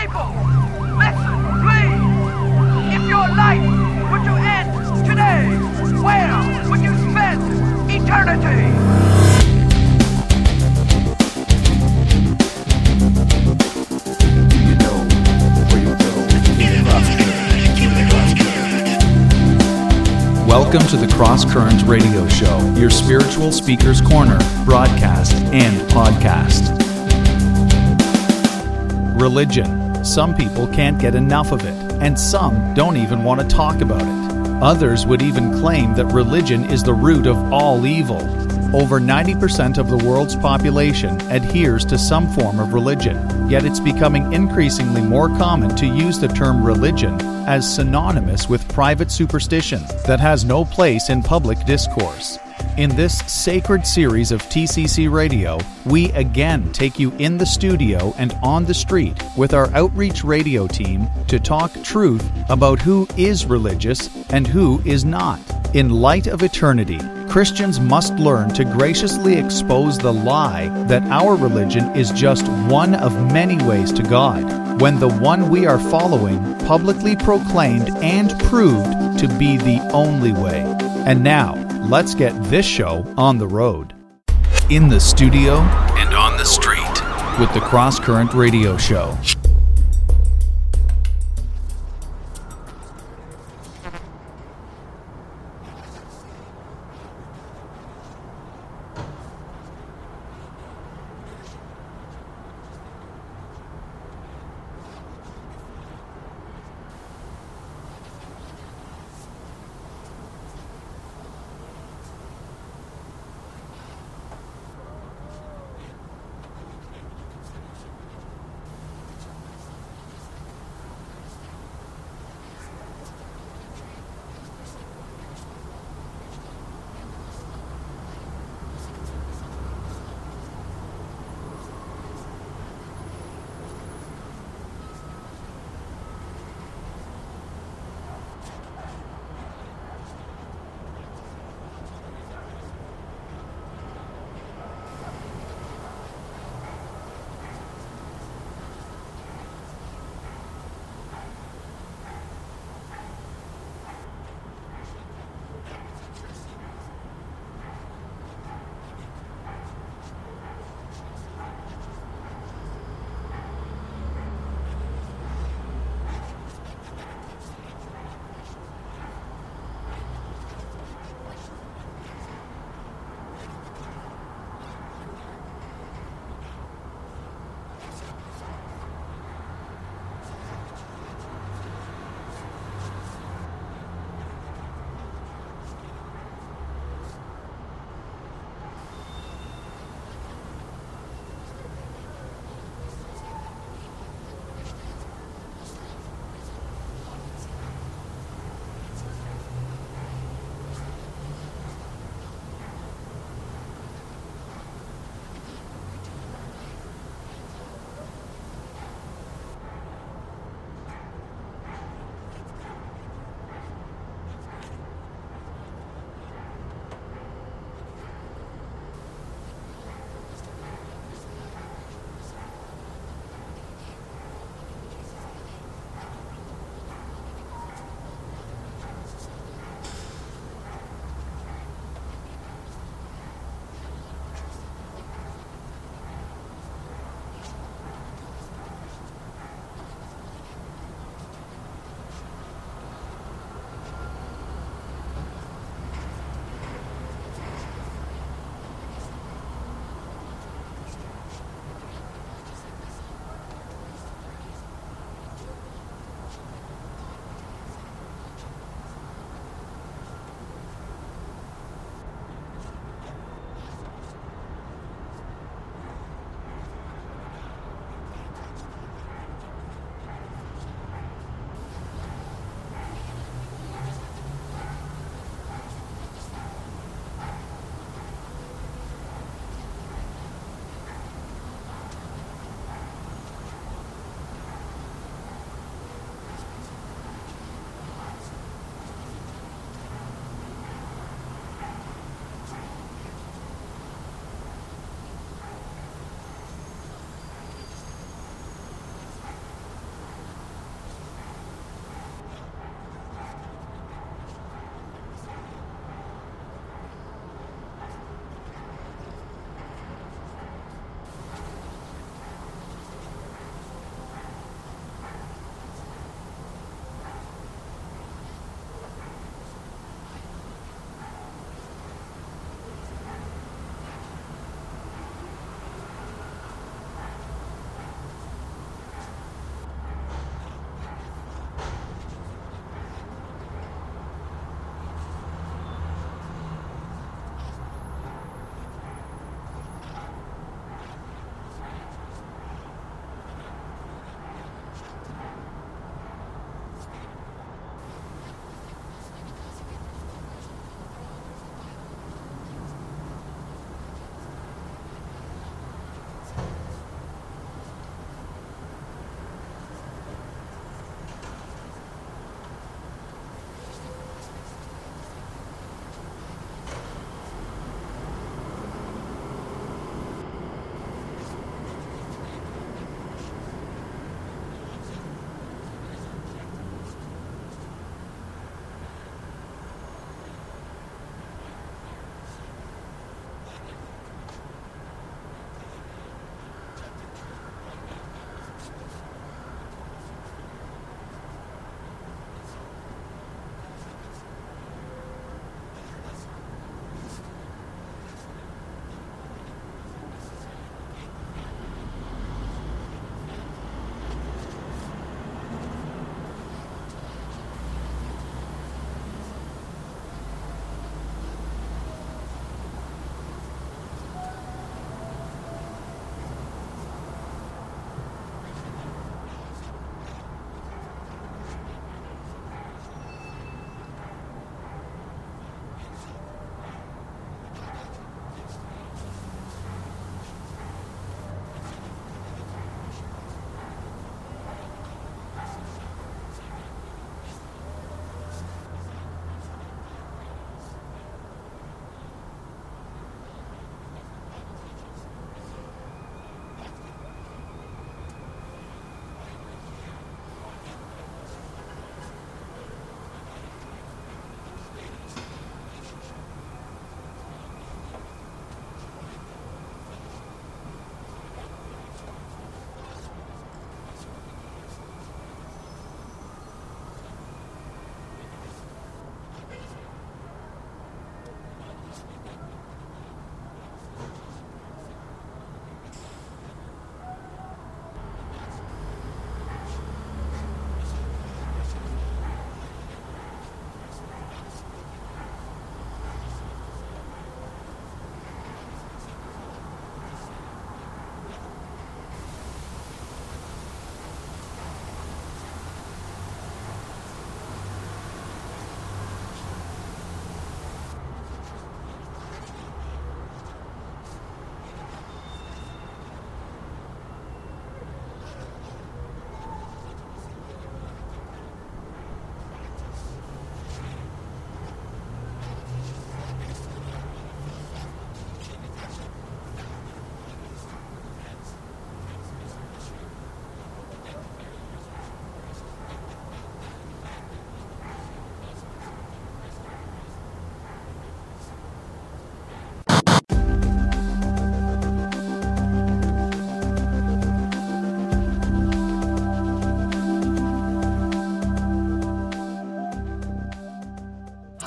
People, listen, please. If your life were to end today, where would you spend eternity? Welcome to the Cross Currents Radio Show, your spiritual speaker's corner, broadcast, and podcast. Religion. Some people can't get enough of it, and some don't even want to talk about it. Others would even claim that religion is the root of all evil. Over 90% of the world's population adheres to some form of religion, yet it's becoming increasingly more common to use the term religion as synonymous with private superstition that has no place in public discourse. In this sacred series of TCC Radio, we again take you in the studio and on the street with our outreach radio team to talk truth about who is religious and who is not. In light of eternity, Christians must learn to graciously expose the lie that our religion is just one of many ways to God, when the one we are following publicly proclaimed and proved to be the only way. And now, let's get this show on the road. In the studio and on the street with the Cross Current Radio Show.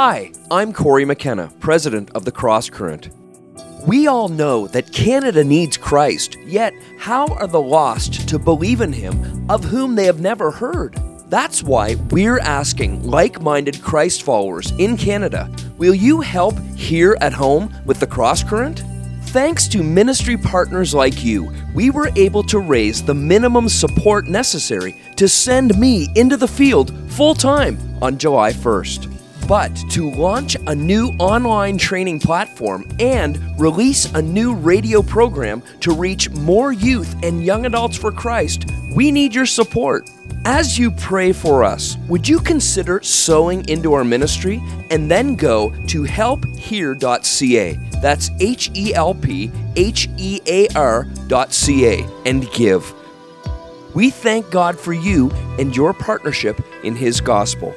Hi, I'm Corey McKenna, president of the Cross Current. We all know that Canada needs Christ, yet, how are the lost to believe in Him of whom they have never heard? That's why we're asking like minded Christ followers in Canada will you help here at home with the Cross Current? Thanks to ministry partners like you, we were able to raise the minimum support necessary to send me into the field full time on July 1st. But to launch a new online training platform and release a new radio program to reach more youth and young adults for Christ, we need your support. As you pray for us, would you consider sowing into our ministry and then go to helphear.ca? That's H E L P H E A R.ca and give. We thank God for you and your partnership in His gospel.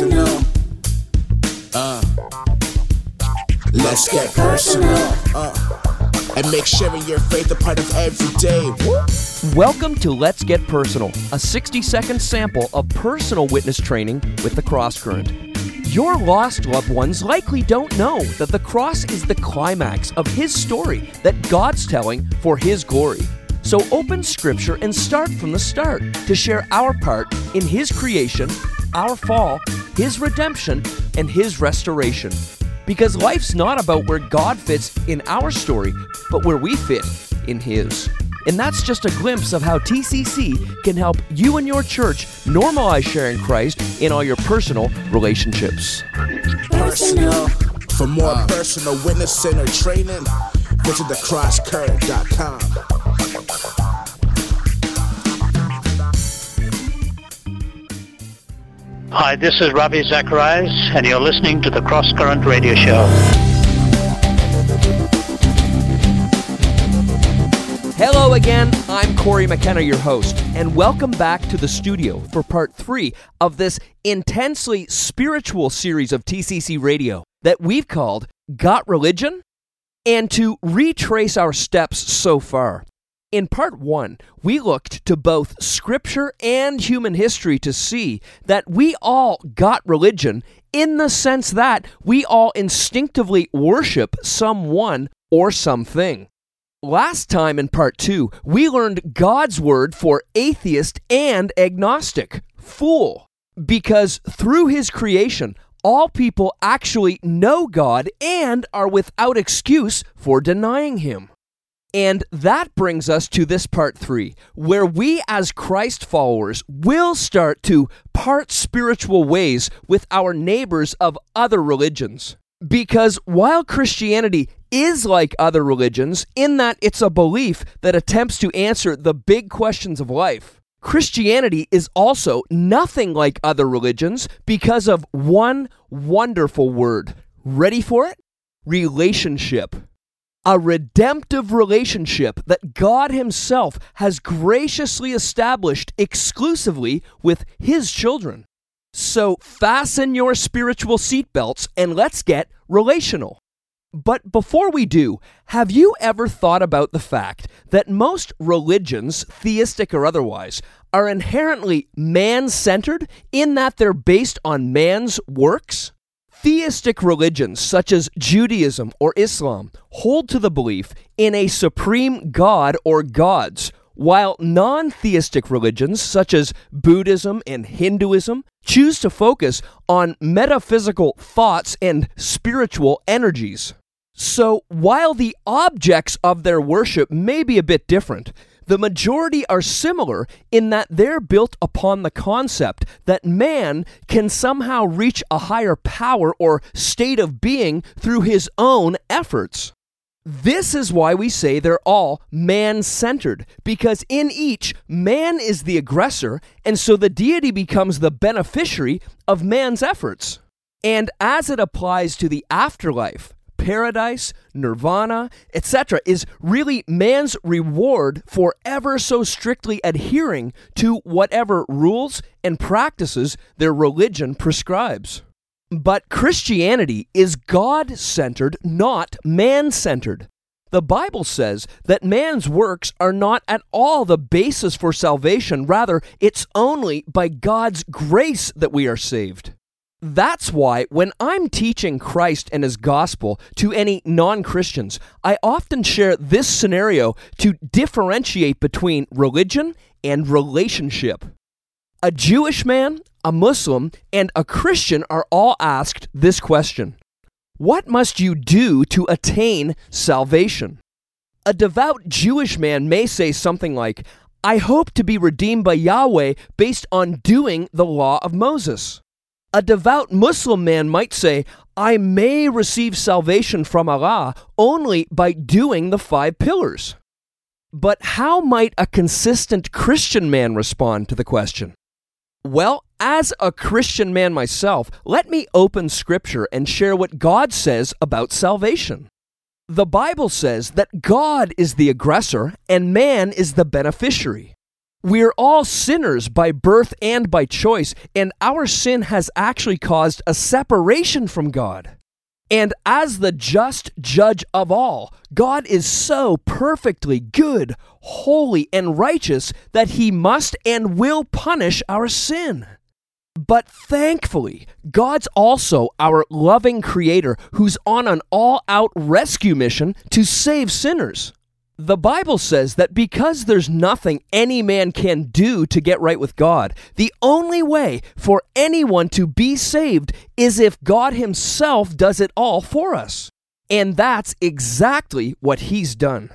Personal. Uh, let's get personal. Uh, and make sharing your faith a part of every day. Welcome to Let's Get Personal, a 60 second sample of personal witness training with the Cross Current. Your lost loved ones likely don't know that the cross is the climax of His story that God's telling for His glory. So open Scripture and start from the start to share our part in His creation, our fall, His redemption, and His restoration. Because life's not about where God fits in our story, but where we fit in His. And that's just a glimpse of how TCC can help you and your church normalize sharing Christ in all your personal relationships. Personal. For more uh. personal witnessing or training, visit thecrosscurrent.com. Hi, this is Ravi Zacharias, and you're listening to the Cross Current Radio Show. Hello again, I'm Corey McKenna, your host, and welcome back to the studio for part three of this intensely spiritual series of TCC Radio that we've called Got Religion? And to retrace our steps so far, in part one, we looked to both scripture and human history to see that we all got religion in the sense that we all instinctively worship someone or something. Last time in part two, we learned God's word for atheist and agnostic, fool, because through his creation, all people actually know God and are without excuse for denying him. And that brings us to this part three, where we as Christ followers will start to part spiritual ways with our neighbors of other religions. Because while Christianity is like other religions in that it's a belief that attempts to answer the big questions of life, Christianity is also nothing like other religions because of one wonderful word. Ready for it? Relationship a redemptive relationship that God Himself has graciously established exclusively with His children. So fasten your spiritual seatbelts and let's get relational. But before we do, have you ever thought about the fact that most religions, theistic or otherwise, are inherently man centered in that they're based on man's works? Theistic religions such as Judaism or Islam hold to the belief in a supreme God or gods, while non theistic religions such as Buddhism and Hinduism choose to focus on metaphysical thoughts and spiritual energies. So, while the objects of their worship may be a bit different, the majority are similar in that they're built upon the concept that man can somehow reach a higher power or state of being through his own efforts. This is why we say they're all man centered, because in each, man is the aggressor, and so the deity becomes the beneficiary of man's efforts. And as it applies to the afterlife, paradise, nirvana, etc., is really man's reward for ever so strictly adhering to whatever rules and practices their religion prescribes. But Christianity is God centered, not man centered. The Bible says that man's works are not at all the basis for salvation. Rather, it's only by God's grace that we are saved. That's why when I'm teaching Christ and his gospel to any non Christians, I often share this scenario to differentiate between religion and relationship. A Jewish man, a Muslim, and a Christian are all asked this question What must you do to attain salvation? A devout Jewish man may say something like, I hope to be redeemed by Yahweh based on doing the law of Moses. A devout Muslim man might say, I may receive salvation from Allah only by doing the five pillars. But how might a consistent Christian man respond to the question? Well, as a Christian man myself, let me open Scripture and share what God says about salvation. The Bible says that God is the aggressor and man is the beneficiary. We're all sinners by birth and by choice, and our sin has actually caused a separation from God. And as the just judge of all, God is so perfectly good, holy, and righteous that he must and will punish our sin. But thankfully, God's also our loving creator who's on an all out rescue mission to save sinners. The Bible says that because there's nothing any man can do to get right with God, the only way for anyone to be saved is if God Himself does it all for us. And that's exactly what He's done.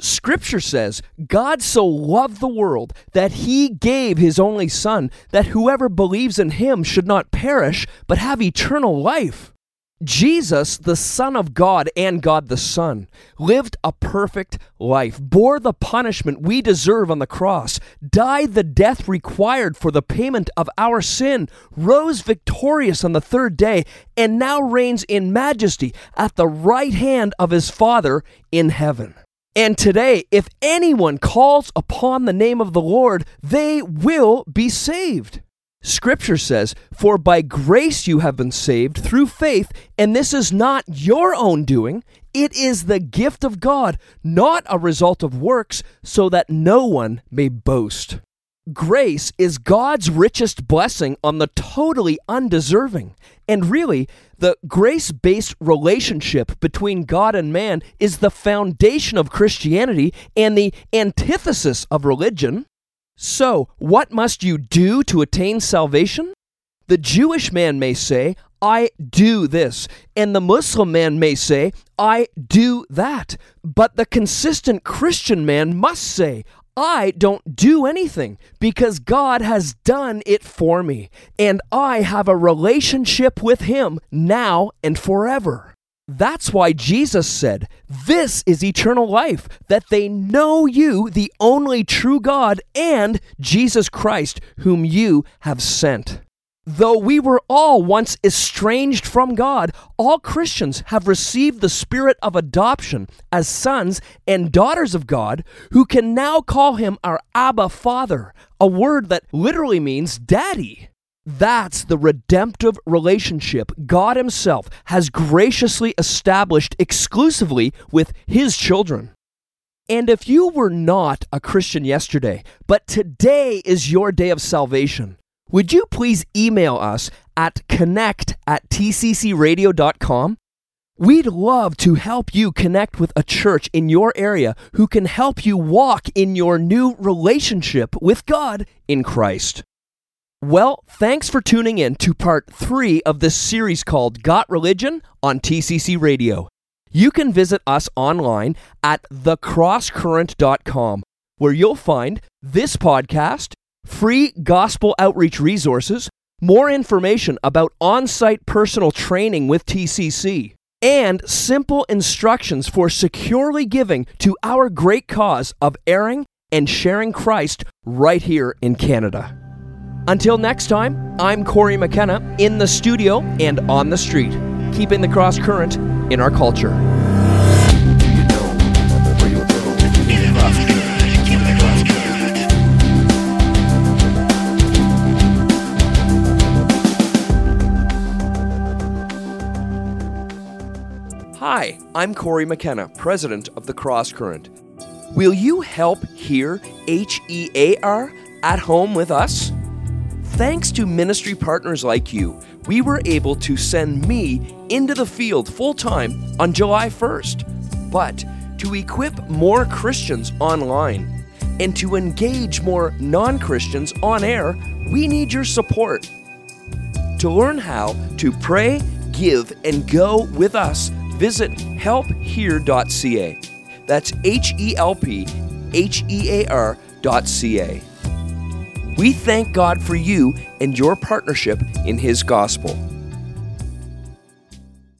Scripture says God so loved the world that He gave His only Son, that whoever believes in Him should not perish, but have eternal life. Jesus, the Son of God and God the Son, lived a perfect life, bore the punishment we deserve on the cross, died the death required for the payment of our sin, rose victorious on the third day, and now reigns in majesty at the right hand of his Father in heaven. And today, if anyone calls upon the name of the Lord, they will be saved. Scripture says, For by grace you have been saved through faith, and this is not your own doing. It is the gift of God, not a result of works, so that no one may boast. Grace is God's richest blessing on the totally undeserving. And really, the grace based relationship between God and man is the foundation of Christianity and the antithesis of religion. So, what must you do to attain salvation? The Jewish man may say, I do this, and the Muslim man may say, I do that. But the consistent Christian man must say, I don't do anything because God has done it for me, and I have a relationship with Him now and forever. That's why Jesus said, This is eternal life, that they know you, the only true God, and Jesus Christ, whom you have sent. Though we were all once estranged from God, all Christians have received the spirit of adoption as sons and daughters of God, who can now call him our Abba Father, a word that literally means daddy. That's the redemptive relationship God Himself has graciously established exclusively with His children. And if you were not a Christian yesterday, but today is your day of salvation, would you please email us at connect at tccradio.com? We'd love to help you connect with a church in your area who can help you walk in your new relationship with God in Christ. Well, thanks for tuning in to part three of this series called Got Religion on TCC Radio. You can visit us online at thecrosscurrent.com, where you'll find this podcast, free gospel outreach resources, more information about on site personal training with TCC, and simple instructions for securely giving to our great cause of airing and sharing Christ right here in Canada. Until next time, I'm Corey McKenna in the studio and on the street, keeping the cross current in our culture. Hi, I'm Corey McKenna, president of the Cross Current. Will you help hear H E A R at home with us? Thanks to ministry partners like you, we were able to send me into the field full time on July 1st. But to equip more Christians online and to engage more non Christians on air, we need your support. To learn how to pray, give, and go with us, visit helphear.ca. That's H E L P H E A R.ca. We thank God for you and your partnership in His gospel.